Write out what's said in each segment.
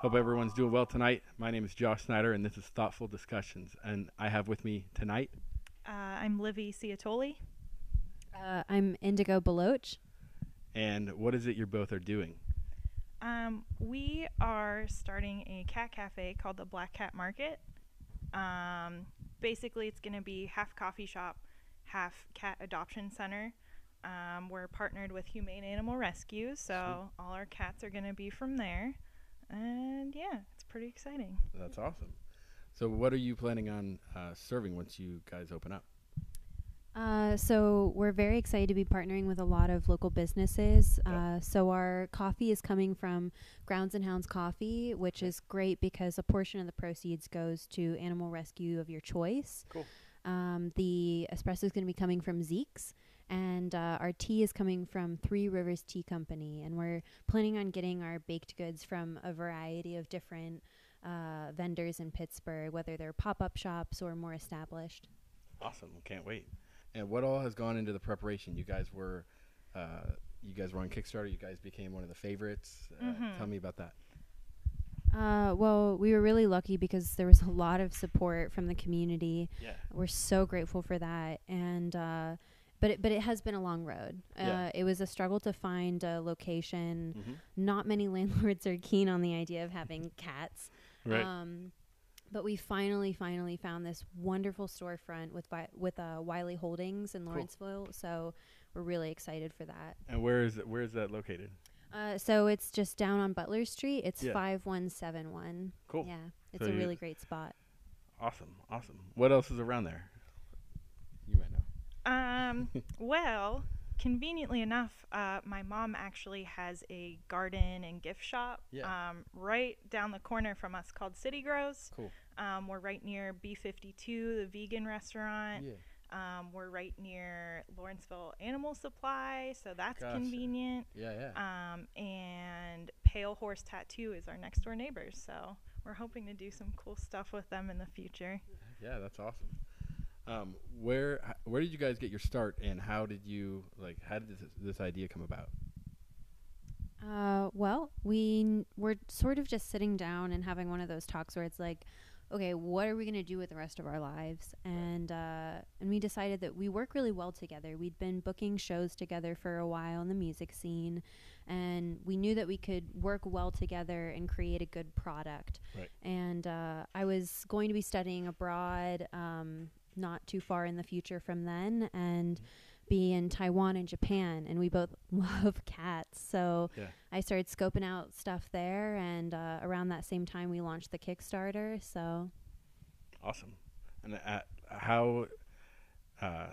Hope everyone's doing well tonight. My name is Josh Snyder, and this is Thoughtful Discussions. And I have with me tonight. Uh, I'm Livy Ciatoli. Uh, I'm Indigo Beloach. And what is it you both are doing? Um, we are starting a cat cafe called the Black Cat Market. Um, basically, it's going to be half coffee shop, half cat adoption center. Um, we're partnered with Humane Animal Rescue, so all our cats are going to be from there. And yeah, it's pretty exciting. That's awesome. So, what are you planning on uh, serving once you guys open up? Uh, so we're very excited to be partnering with a lot of local businesses. Yep. Uh, so our coffee is coming from Grounds and Hounds Coffee, which is great because a portion of the proceeds goes to animal rescue of your choice. Cool. Um, the espresso is going to be coming from Zeke's, and uh, our tea is coming from Three Rivers Tea Company. And we're planning on getting our baked goods from a variety of different uh, vendors in Pittsburgh, whether they're pop up shops or more established. Awesome. Can't wait. And what all has gone into the preparation? You guys were, uh, you guys were on Kickstarter. You guys became one of the favorites. Uh, Mhm. Tell me about that. Uh, well, we were really lucky because there was a lot of support from the community. Yeah. We're so grateful for that, and uh, but it, but it has been a long road. Uh, It was a struggle to find a location. Mm-hmm. Not many landlords are keen on the idea of having cats. Right. Um, but we finally, finally found this wonderful storefront with Wi- with uh, Wiley Holdings in Cool. Lawrenceville. So we're really excited for that. and where is it, where is that located? Uh, so it's just down on Butler Street. It's Yeah. five one seven one. Cool. Yeah, it's So a really great spot. Awesome. Awesome. What else is around there? You might know. Um, well, conveniently enough, uh, my mom actually has a garden and gift shop Yeah. um, right down the corner from us called City Grows. Cool. Um, we're right near B52, the vegan restaurant. Yeah. Um, we're right near Lawrenceville Animal Supply, so that's Gotcha. convenient. Yeah. Yeah. Um, and Pale Horse Tattoo is our next door neighbors, so we're hoping to do some cool stuff with them in the future. Yeah, that's awesome. Um, where where did you guys get your start, and how did you like? How did this, this idea come about? Uh, well, we n- we're sort of just sitting down and having one of those talks where it's like, okay, what are we gonna do with the rest of our lives? And uh, and we decided that we work really well together. We'd been booking shows together for a while in the music scene, and we knew that we could work well together and create a good product. Right. And uh, I was going to be studying abroad, um, not too far in the future from then, and be in Taiwan and Japan, and we both love cats. So Yeah. I started scoping out stuff there, and uh, around that same time, we launched the Kickstarter. So Awesome. And uh, how, uh,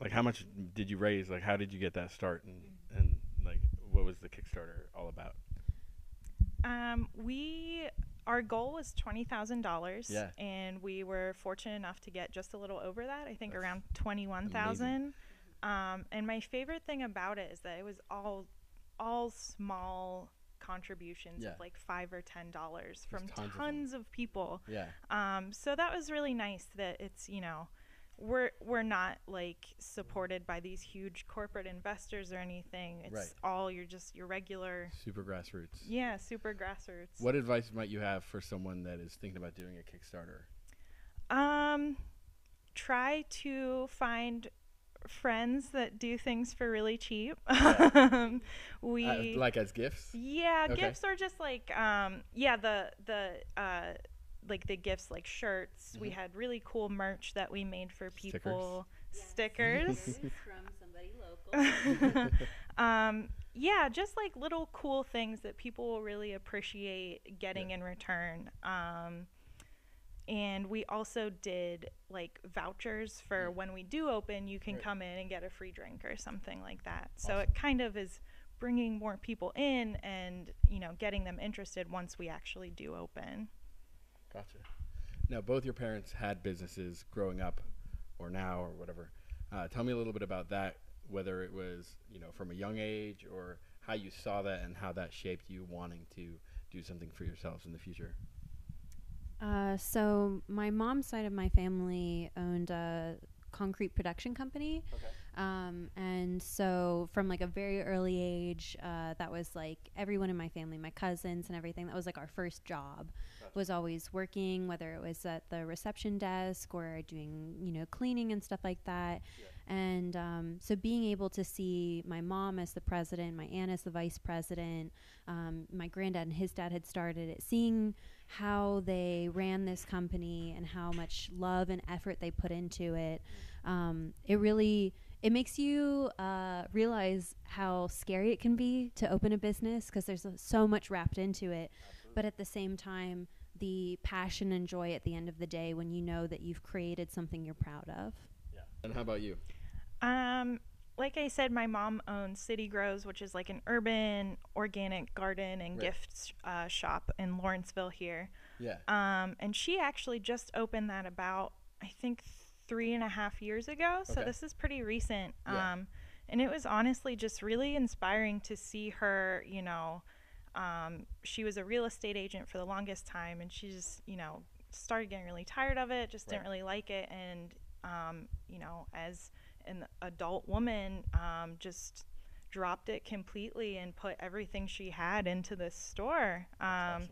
like, how much did you raise? Like, how did you get that start? And and like, what was the Kickstarter all about? Um, we our goal was twenty thousand dollars, Yeah. and we were fortunate enough to get just a little over that. I think That's around twenty one thousand. Um, and my favorite thing about it is that it was all all small contributions Yeah. of like five or ten dollars from tons of of people. Yeah. Um, so that was really nice that it's you know we're we're not like supported by these huge corporate investors or anything. It's Right. all your just your regular Super grassroots. yeah super grassroots. What advice might you have for someone that is thinking about doing a Kickstarter? Um, try to find friends that do things for really cheap. um, we Uh, like as gifts? yeah, Okay. gifts are just like um yeah the the uh like the gifts like shirts. We Mhm. had really cool merch that we made for people. Stickers. Stickers from somebody local. um yeah, just like little cool things that people will really appreciate getting in return. Um and we also did like vouchers for Mm. when we do open, you can Right. come in and get a free drink or something like that. So Awesome. it kind of is bringing more people in and, you know, getting them interested once we actually do open. Gotcha. Now, both your parents had businesses growing up, or now, or whatever. Uh, tell me a little bit about that. Whether it was, you know, from a young age, or how you saw that, and how that shaped you wanting to do something for yourselves in the future. Uh, so my mom's side of my family owned a concrete production company. Okay. Um, and so from like a very early age, uh, that was like everyone in my family, my cousins and everything. That was like our first job. Was always working, whether it was at the reception desk or doing, you know, cleaning and stuff like that. And um, so being able to see my mom as the president, my aunt as the vice president, um, my granddad and his dad had started it, seeing how they ran this company and how much love and effort they put into it, um, it really it makes you uh, realize how scary it can be to open a business because there's uh, so much wrapped into it. But at the same time, the passion and joy at the end of the day when you know that you've created something you're proud of. Yeah. And how about you? Um, like I said, my mom owns City Grows, which is like an urban organic garden and Right. gift uh, shop in Lawrenceville here. Yeah. Um, and she actually just opened that about, I think, three and a half years ago. So Okay. this is pretty recent. Yeah. Um, and it was honestly just really inspiring to see her, you know. Um, she was a real estate agent for the longest time, and she just, you know, started getting really tired of it, just didn't really like it. And, um, you know, as an adult woman, um, just dropped it completely and put everything she had into this store. Um, awesome.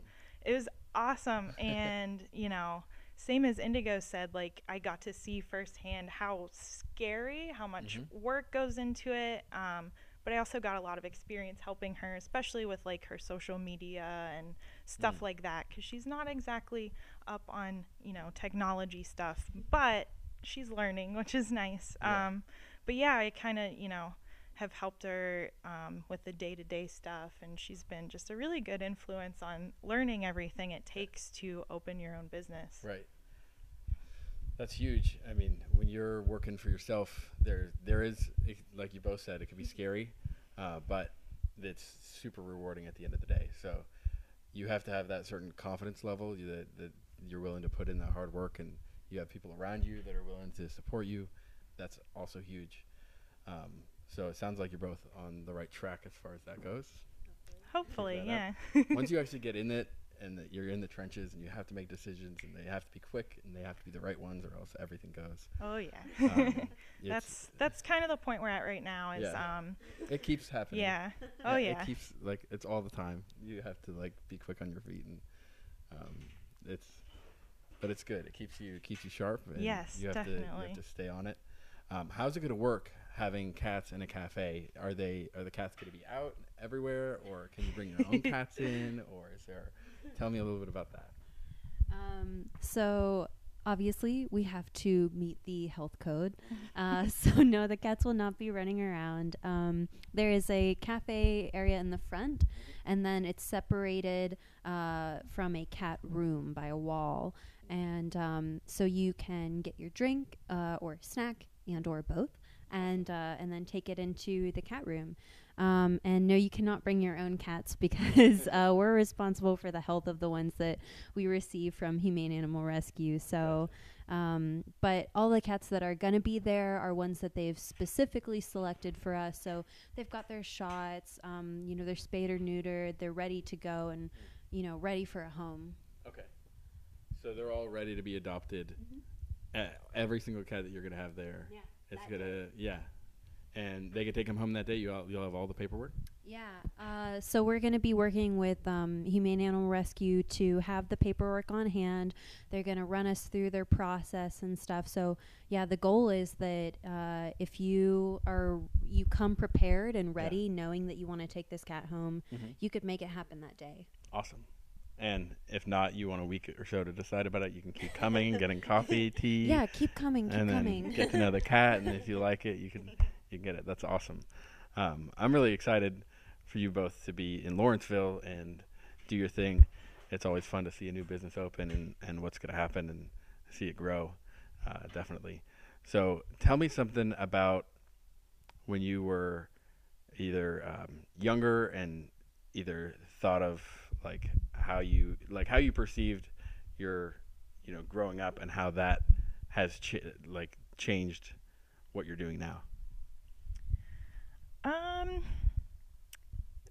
it was awesome and you know same as indigo said like i got to see firsthand how scary how much Mhm. work goes into it um, but i also got a lot of experience helping her especially with like her social media and stuff Mm. like that because she's not exactly up on you know technology stuff but she's learning which is nice Yeah. um, but yeah i kind of you know have helped her um, with the day to day stuff, and she's been just a really good influence on learning everything it takes to open your own business. Right. That's huge. I mean, when you're working for yourself, there there is like you both said, it can be scary, uh, but it's super rewarding at the end of the day. So you have to have that certain confidence level that, that you're willing to put in that hard work, and you have people around you that are willing to support you. That's also huge. Um, so it sounds like you're both on the right track as far as that goes. Hopefully, yeah. Once you actually get in it and that you're in the trenches and you have to make decisions and they have to be quick and they have to be the right ones or else everything goes. oh yeah. Um, that's that's kind of the point we're at right now. Is Yeah. um it keeps happening. yeah. Oh yeah. It keeps like it's all the time. You have to like be quick on your feet and um, it's but it's good. It keeps you keeps you sharp. And Yes, you have to you have to stay on it. Um, how's it going to work having cats in a cafe? Are they are the cats going to be out everywhere, or can you bring your own cats in, or is there? Tell me a little bit about that. Um, so obviously we have to meet the health code. Uh, so no, the cats will not be running around. Um, there is a cafe area in the front, and then it's separated uh, from a cat room by a wall. And um, so you can get your drink uh, or snack and or both, and uh, and then take it into the cat room. Um, and no, you cannot bring your own cats because uh, we're responsible for the health of the ones that we receive from Humane Animal Rescue. So, um, but all the cats that are going to be there are ones that they've specifically selected for us. So they've got their shots, um, you know, they're spayed or neutered, they're ready to go and, you know, ready for a home. Okay. So they're all ready to be adopted. Mm-hmm. Uh, every single cat that you're gonna have there, Yeah. It's that gonna yeah, and they can take them home that day. You all, you'll have all the paperwork. Yeah. Uh, so we're going to be working with um, Humane Animal Rescue to have the paperwork on hand. They're going to run us through their process and stuff. So yeah, the goal is that uh, if you are you come prepared and Yeah. ready, knowing that you want to take this cat home, Mhm. you could make it happen that day. Awesome. And if not, you want a week or so to decide about it. You can keep coming, getting coffee, tea, Yeah, keep coming, keep and then coming. get to know the cat. And if you like it, you can you can get it. That's awesome. Um, I'm really excited for you both to be in Lawrenceville and do your thing. It's always fun to see a new business open and, and what's going to happen and see it grow. Uh, definitely. So tell me something about when you were either um, younger and either thought of like how you like how you perceived your you know growing up and how that has ch- like changed what you're doing now. Um,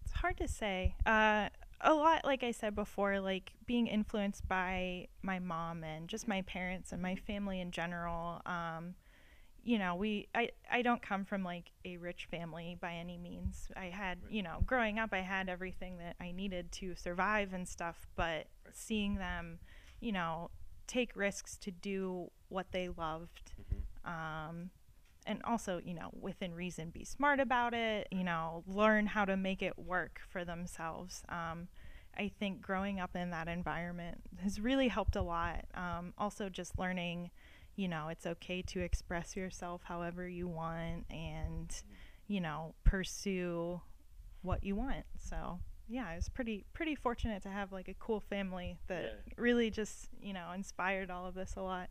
it's hard to say. Uh, a lot, like I said before, like being influenced by my mom and just my parents and my family in general. Um, you know, we I I don't come from like a rich family by any means. I had, Right. you know, growing up I had everything that I needed to survive and stuff, but seeing them, you know, take risks to do what they loved um, and also you know within reason be smart about it you know learn how to make it work for themselves. Um, i think growing up in that environment has really helped a lot. Um, also just learning you know it's okay to express yourself however you want and you know pursue what you want. So yeah i was pretty pretty fortunate to have like a cool family that Yeah. really just you know inspired all of this a lot.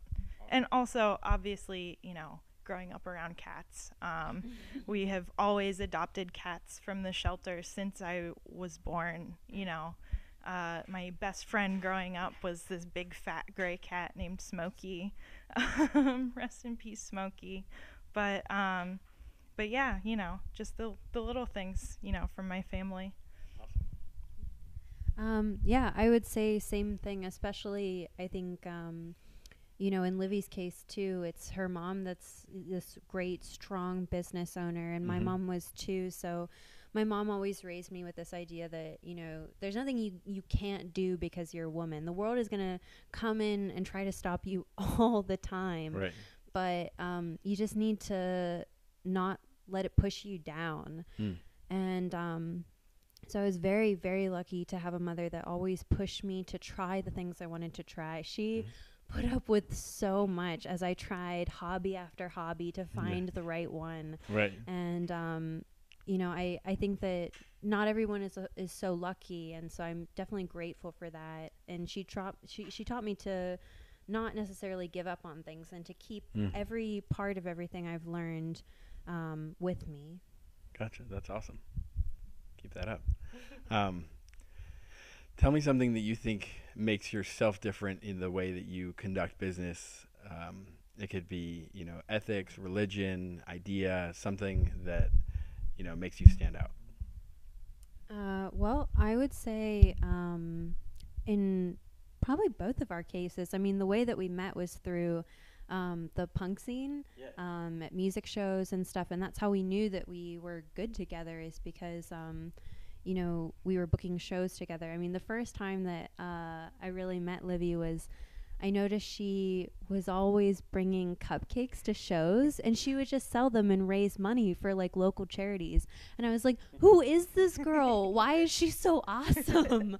And also obviously you know growing up around cats um, we have always adopted cats from the shelter since i was born you know uh, my best friend growing up was this big fat gray cat named smokey um, rest in peace smokey but um, but yeah you know just the, the little things you know from my family Um, yeah, I would say same thing. Especially, I think, um, you know, in Livy's case too, it's her mom that's this great, strong business owner, and my Mhm. mom was too. So, my mom always raised me with this idea that you know, there's nothing you you can't do because you're a woman. The world is gonna come in and try to stop you all the time Right. but um, you just need to not let it push you down. Mm. And um, so I was very, very lucky to have a mother that always pushed me to try the things I wanted to try. She Mhm. put up with so much as I tried hobby after hobby to find the right one. Right. And um, you know, I, I think that not everyone is uh, is so lucky, and so I'm definitely grateful for that. And she taught she she taught me to not necessarily give up on things and to keep Mm. every part of everything I've learned um, with me. Gotcha. That's awesome. Keep that up. Um, tell me something that you think makes yourself different in the way that you conduct business. Um, it could be, you know, ethics, religion, idea, something that, you know, makes you stand out. Uh, well, I would say um, in probably both of our cases. I mean, the way that we met was through um, the punk scene Yeah. um, at music shows and stuff, and that's how we knew that we were good together. Is because um, you know we were booking shows together. I mean, the first time that uh, I really met Livy was. I noticed she was always bringing cupcakes to shows and she would just sell them and raise money for like local charities. And I was like, who is this girl? Why is she so awesome?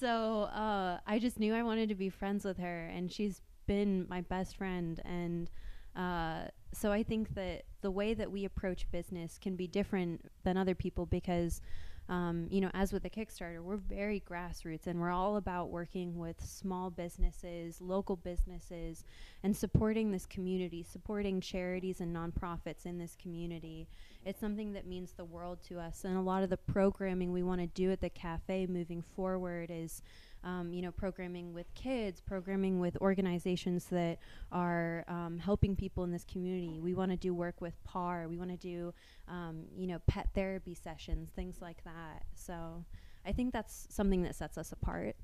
so uh, I just knew I wanted to be friends with her, and she's been my best friend. And uh, so I think that the way that we approach business can be different than other people because. Um, you know, as with the Kickstarter, we're very grassroots and we're all about working with small businesses, local businesses, and supporting this community, supporting charities and nonprofits in this community. It's something that means the world to us. And a lot of the programming we want to do at the cafe moving forward is, um, you know, programming with kids, programming with organizations that are um, helping people in this community. We want to do work with PAR. We want to do, um, you know, pet therapy sessions, things like that. So I think that's something that sets us apart.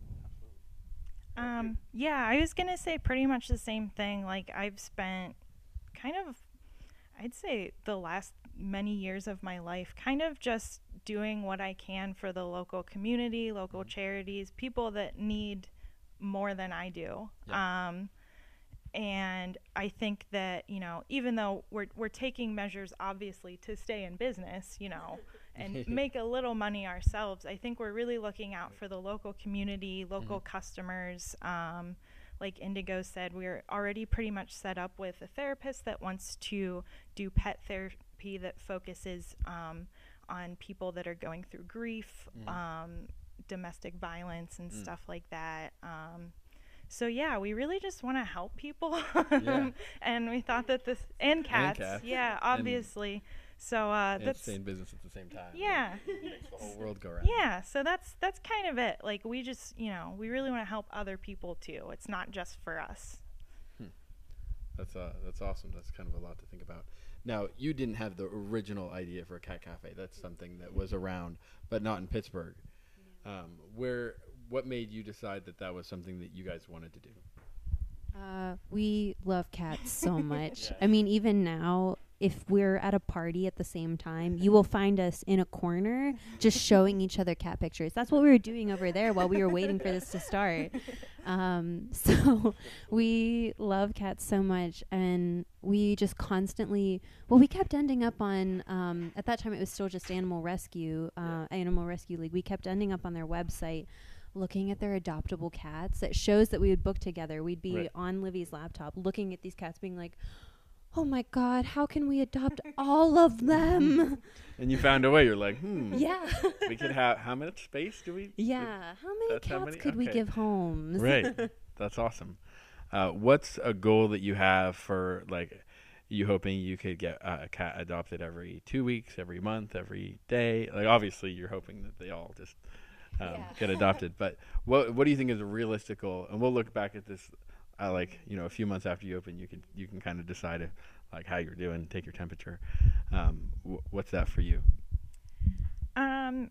Um, yeah, I was gonna say pretty much the same thing. Like I've spent kind of, I'd say the last many years of my life, kind of just doing what I can for the local community, local charities, people that need more than I do. Um, and I think that you know, even though we're we're taking measures obviously to stay in business, you know, and make a little money ourselves, I think we're really looking out for the local community, local customers. Um, like Indigo said, we're already pretty much set up with a therapist that wants to do pet therapy that focuses um, on people that are going through grief, um, domestic violence, and Mm. stuff like that. Um, so yeah, we really just want to help people, Yeah. and we thought that this and cats, cats. yeah, obviously. So uh, And that's stay in business at the same time. yeah, Makes the whole world go round. yeah. So that's that's kind of it. Like we just, you know, we really want to help other people too. It's not just for us. That's uh, that's awesome. That's kind of a lot to think about. Now, you didn't have the original idea for a cat cafe. That's something that was around, but not in Pittsburgh. Um, where, what made you decide that that was something that you guys wanted to do? Uh, we love cats so much. I mean, even now, if we're at a party at the same time, you will find us in a corner just showing each other cat pictures. That's what we were doing over there while we were waiting for this to start. Um, so we love cats so much, and we just constantly. Well, we kept ending up on. Um, at that time, it was still just Animal Rescue, uh, Animal Rescue League. We kept ending up on their website looking at their adoptable cats. That shows that we would book together. We'd be Right. on Livy's laptop looking at these cats, being like, "Oh my god, how can we adopt all of them?" And you found a way. You're like, hmm. yeah, We could have how much space do we? yeah. How many That's how cats many? could we give homes? Right. That's awesome. Uh, what's a goal that you have for like you hoping you could get uh, a cat adopted every two weeks, every month, every day? Like obviously you're hoping that they all just um, Yeah. get adopted. But what what do you think is a realistic goal? And we'll look back at this uh, like you know a few months after you open, you can you can kind of decide if, like how you're doing, take your temperature. Um, wh- what's that for you? Um,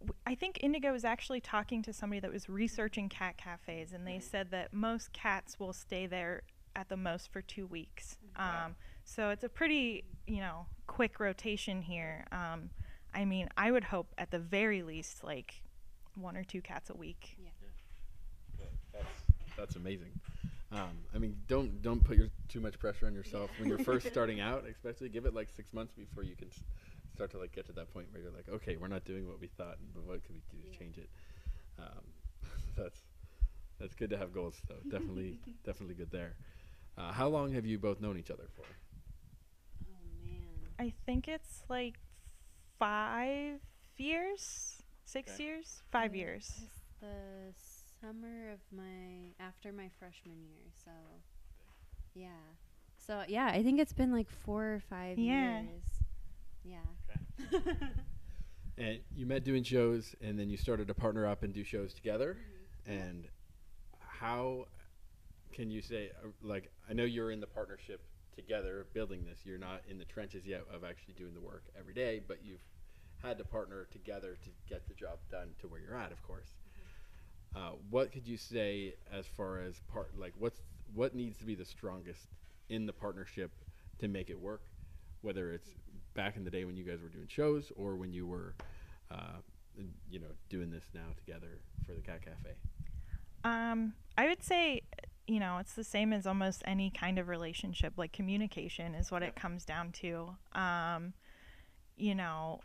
w- I think Indigo was actually talking to somebody that was researching cat cafes, and they said that most cats will stay there at the most for two weeks. Um, so it's a pretty, you know, quick rotation here. Um, I mean, I would hope at the very least like one or two cats a week. Yeah, That's that's amazing. Um, I mean, don't don't put your too much pressure on yourself when you're first starting out. Especially, give it like six months before you can s- start to like get to that point where you're like, okay, we're not doing what we thought, but what could we do to change it? Um, that's that's good to have goals, though. Definitely, definitely good there. Uh, how long have you both known each other for? Oh man. I think it's like five years, six Okay. years, five years. it's the summer of my after my freshman year. So yeah. So yeah, I think it's been like four or five Yeah. years. Yeah. And you met doing shows, and then you started to partner up and do shows together. And how can you say, uh, like, I know you're in the partnership together building this. You're not in the trenches yet of actually doing the work every day, but you've had to partner together to get the job done to where you're at, of course. Uh, what could you say as far as part, like, what's what needs to be the strongest in the partnership to make it work? Whether it's back in the day when you guys were doing shows or when you were, uh, you know, doing this now together for the Cat Cafe. Um, I would say, you know, it's the same as almost any kind of relationship. Like communication is what it comes down to. Um, you know,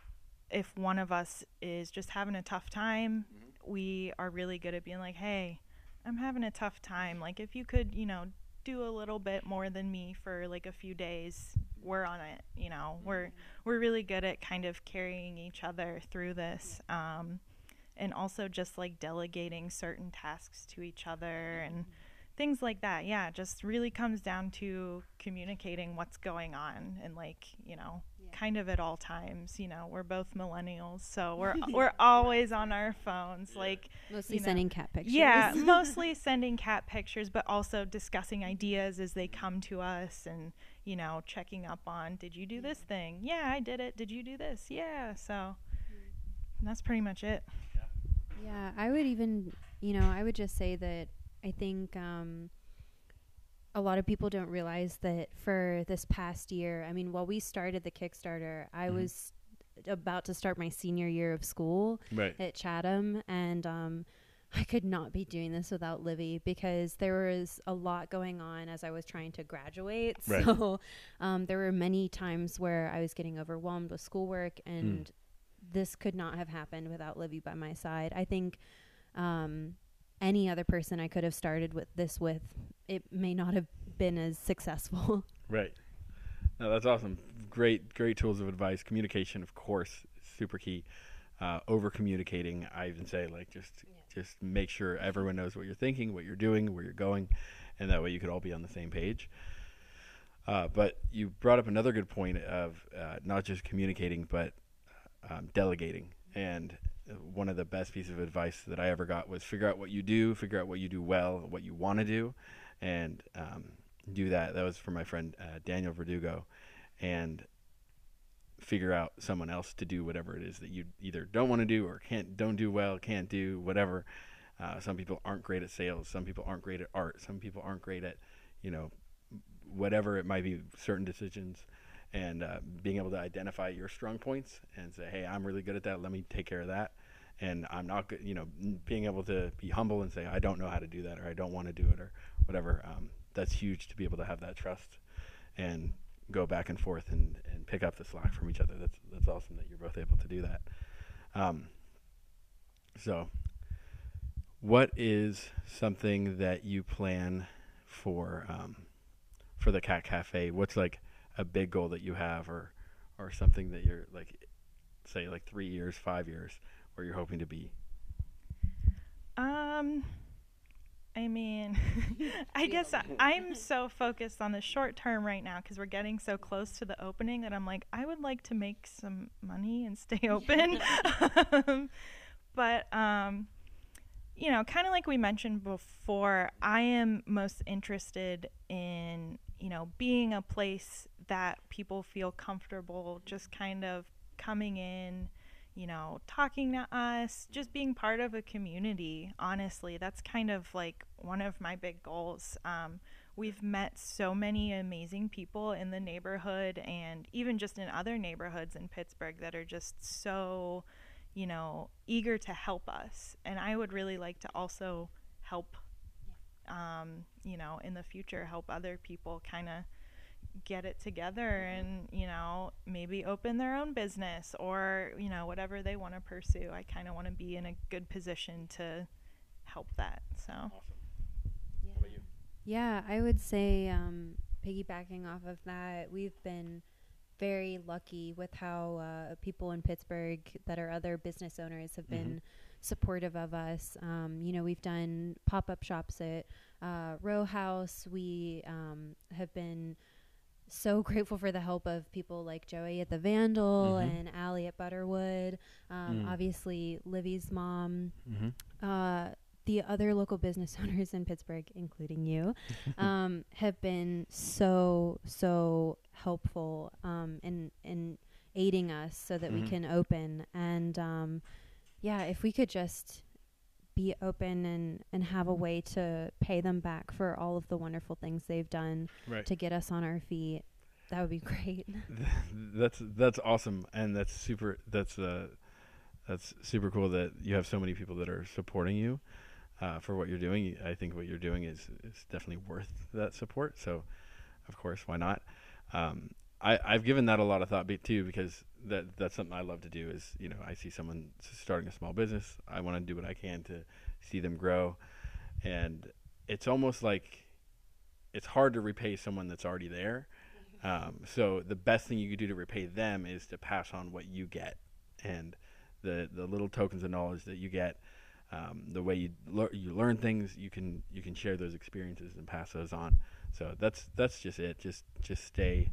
if one of us is just having a tough time, we are really good at being like, hey, I'm having a tough time. Like, if you could, you know, do a little bit more than me for like a few days, we're on it. You know, we're we're really good at kind of carrying each other through this. Um, and also just like delegating certain tasks to each other and things like that. Yeah, just really comes down to communicating what's going on and like, you know. Kind of at all times, you know, we're both millennials, so we're we're always on our phones like Mostly You know. sending cat pictures. yeah, mostly sending cat pictures, but also discussing ideas as they come to us and, you know, checking up on, did you do this thing? Yeah, I did it. Did you do this? Yeah. So that's pretty much it. Yeah, I would even, you know, I would just say that I think um, a lot of people don't realize that for this past year, I mean, while we started the Kickstarter, I Mhm. was about to start my senior year of school Right. at Chatham, and um, I could not be doing this without Livy because there was a lot going on as I was trying to graduate. Right. So um, there were many times where I was getting overwhelmed with schoolwork, and this could not have happened without Livy by my side. I think um, any other person I could have started with this with, it may not have been as successful. Right. No, that's awesome. Great, great tools of advice. Communication, of course, super key. Uh, over communicating, I even say like just just make sure everyone knows what you're thinking, what you're doing, where you're going, and that way you could all be on the same page. Uh, but you brought up another good point of uh, not just communicating, but um, delegating. And uh, one of the best pieces of advice that I ever got was figure out what you do, figure out what you do well, what you want to do, and um, do that. That was for my friend uh, Daniel Verdugo, and figure out someone else to do whatever it is that you either don't want to do or can't don't do well, can't do whatever. Uh, some people aren't great at sales. Some people aren't great at art. Some people aren't great at you know, whatever it might be, certain decisions, and uh, being able to identify your strong points and say, hey, I'm really good at that. Let me take care of that. And I'm not good, you know, being able to be humble and say, I don't know how to do that or I don't want to do it or whatever. Um, that's huge to be able to have that trust and go back and forth and, and pick up the slack from each other. That's, that's awesome that you're both able to do that. Um, so, what is something that you plan for um, for the Cat Cafe? What's like a big goal that you have, or or something that you're like, say like three years, five years, where you're hoping to be? Um, I mean, I guess I, I'm so focused on the short term right now because we're getting so close to the opening that I'm like, I would like to make some money and stay open. um, but, um, you know, kind of like we mentioned before, I am most interested in, you know, being a place that people feel comfortable just kind of coming in you know, talking to us, just being part of a community. Honestly, that's kind of like one of my big goals. Um, we've met so many amazing people in the neighborhood and even just in other neighborhoods in Pittsburgh that are just so, you know, eager to help us. And I would really like to also help, um, you know, in the future, help other people kind of get it together and you know maybe open their own business or you know whatever they want to pursue i kind of want to be in a good position to help that so Awesome. Yeah. How about you? Yeah, I would say um, piggybacking off of that, we've been very lucky with how uh, people in Pittsburgh that are other business owners have been supportive of us. Um, you know, we've done pop up shops at uh, Row House. We um, have been so grateful for the help of people like Joey at the Vandal Mhm. and Allie at Butterwood. Um, Mm. Obviously, Livy's mom Mm-hmm. uh, the other local business owners in Pittsburgh, including you, um, have been so so helpful um, in in aiding us so that Mhm. we can open. And um, yeah, if we could just be open and and have a way to pay them back for all of the wonderful things they've done Right. to get us on our feet, that would be great. that's that's awesome, and that's super. That's uh, that's super cool that you have so many people that are supporting you uh, for what you're doing. I think what you're doing is is definitely worth that support. So, of course, why not? Um, I I've given that a lot of thought be- too because that that's something I love to do. Is you know I see someone starting a small business, I want to do what I can to see them grow, and it's almost like it's hard to repay someone that's already there. Um, so the best thing you could do to repay them is to pass on what you get, and the the little tokens of knowledge that you get, um, the way you lear- you learn things, you can you can share those experiences and pass those on. So that's that's just it. Just just stay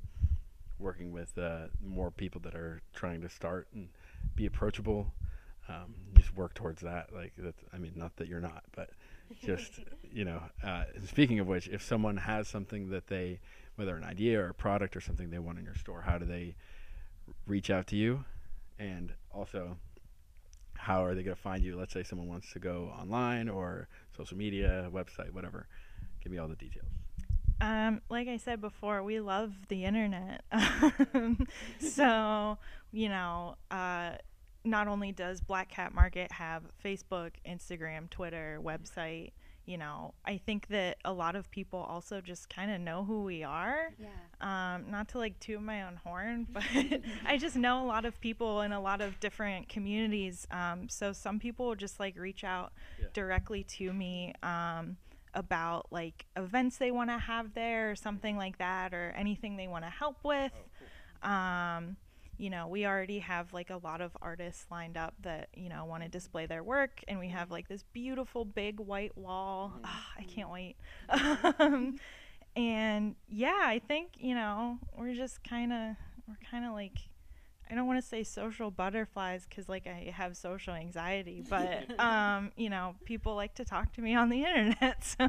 working with uh, more people that are trying to start and be approachable. Um, just work towards that. Like that's I mean, not that you're not, but just you know. Uh, speaking of which, if someone has something that they whether an idea or a product or something they want in your store, how do they reach out to you? And also, how are they going to find you? Let's say someone wants to go online or social media, website, whatever. Give me all the details. Um, like I said before, we love the internet. so, you know, uh, not only does Black Cat Market have Facebook, Instagram, Twitter, website, you know, I think that a lot of people also just kind of know who we are. Yeah. Um, not to like toot my own horn, but I just know a lot of people in a lot of different communities. Um, so some people just like reach out Yeah. directly to me um, about like events they want to have there or something like that or anything they want to help with. Um, you know, we already have like a lot of artists lined up that, you know, want to display their work. And we have like this beautiful big white wall. Ah, I can't wait. um, and yeah, I think, you know, we're just kind of, we're kind of like, I don't want to say social butterflies because like I have social anxiety, but, um, you know, people like to talk to me on the internet. So,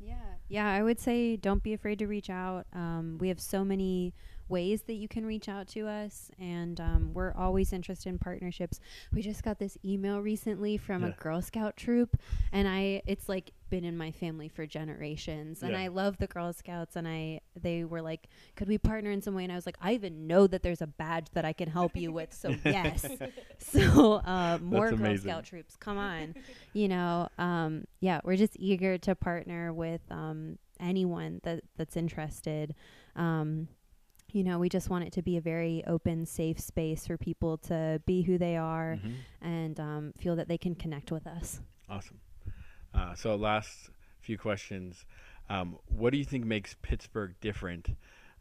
Yeah. Yeah, I would say don't be afraid to reach out. Um, we have so many ways that you can reach out to us, and um, we're always interested in partnerships. We just got this email recently from Yeah. a Girl Scout troop, and I it's like been in my family for generations, and Yeah. I love the Girl Scouts, and I they were like, could we partner in some way? And I was like, I even know that there's a badge that I can help you with, so yes. so uh, more Girl amazing. Scout troops, come on, you know, um, yeah, we're just eager to partner with um, anyone that that's interested. Um, you know, we just want it to be a very open, safe space for people to be who they are Mhm. and um, feel that they can connect with us. Awesome. Uh, so, last few questions. Um, what do you think makes Pittsburgh different?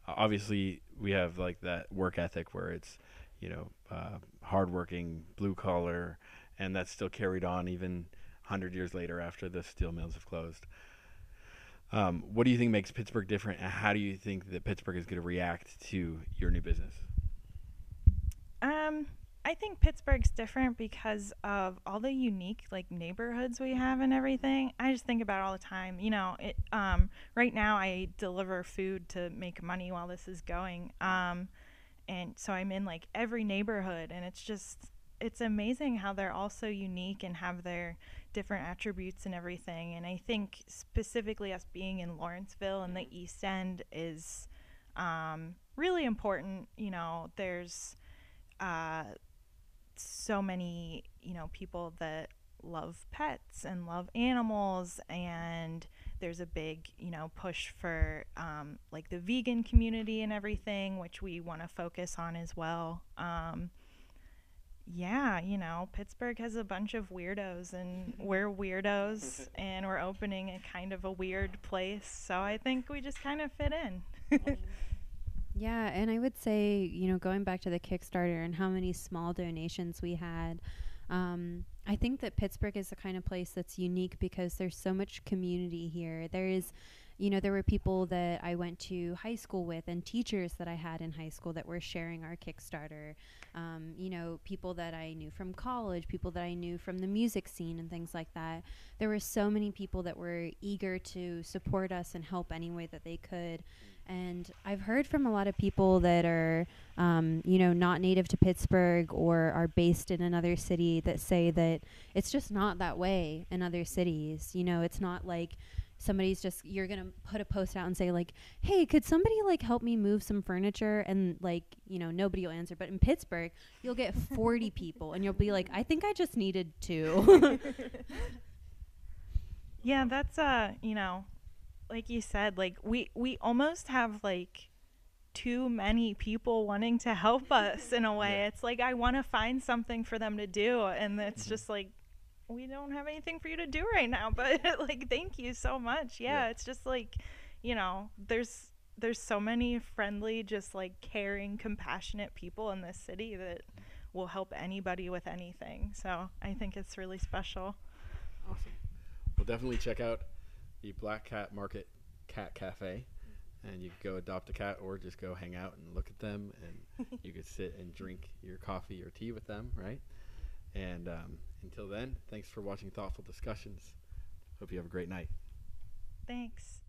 Uh, obviously, we have like that work ethic where it's, you know, uh, hardworking, blue collar, and that's still carried on even 100 years later after the steel mills have closed. Um, what do you think makes Pittsburgh different, and how do you think that Pittsburgh is going to react to your new business? Um, I think Pittsburgh's different because of all the unique like neighborhoods we have and everything. I just think about all the time. You know, it um right now I deliver food to make money while this is going. Um and so I'm in like every neighborhood and it's just it's amazing how they're all so unique and have their different attributes and everything. And I think specifically us being in Lawrenceville and the East End is um, really important. You know, there's uh, so many, you know, people that love pets and love animals and there's a big you know push for um, like the vegan community and everything which we want to focus on as well um, yeah, you know, Pittsburgh has a bunch of weirdos, and we're weirdos, and we're opening a kind of a weird place. So I think we just kind of fit in. Yeah, and I would say, you know, going back to the Kickstarter and how many small donations we had, um, I think that Pittsburgh is the kind of place that's unique because there's so much community here. There is, you know, there were people that I went to high school with and teachers that I had in high school that were sharing our Kickstarter. Um, you know, people that I knew from college, people that I knew from the music scene and things like that. There were so many people that were eager to support us and help any way that they could. And I've heard from a lot of people that are, um, you know, not native to Pittsburgh or are based in another city that say that it's just not that way in other cities. You know, it's not like somebody's just you're gonna put a post out and say like, "Hey, could somebody like help me move some furniture?" And like, you know, nobody will answer. But in Pittsburgh, you'll get 40 people, and you'll be like, "I think I just needed two." yeah, that's uh, you know, like you said, like we we almost have like too many people wanting to help us in a way. Yeah. It's like I want to find something for them to do, and it's just like we don't have anything for you to do right now. But like, thank you so much. Yeah, Yeah. it's just like, you know, there's there's so many friendly, just like caring, compassionate people in this city that will help anybody with anything. So I think it's really special. Awesome. Well, definitely check out the Black Cat Market Cat Cafe, and you can go adopt a cat or just go hang out and look at them, and you could sit and drink your coffee or tea with them, right? And um, until then, thanks for watching Thoughtful Discussions. Hope you have a great night. Thanks.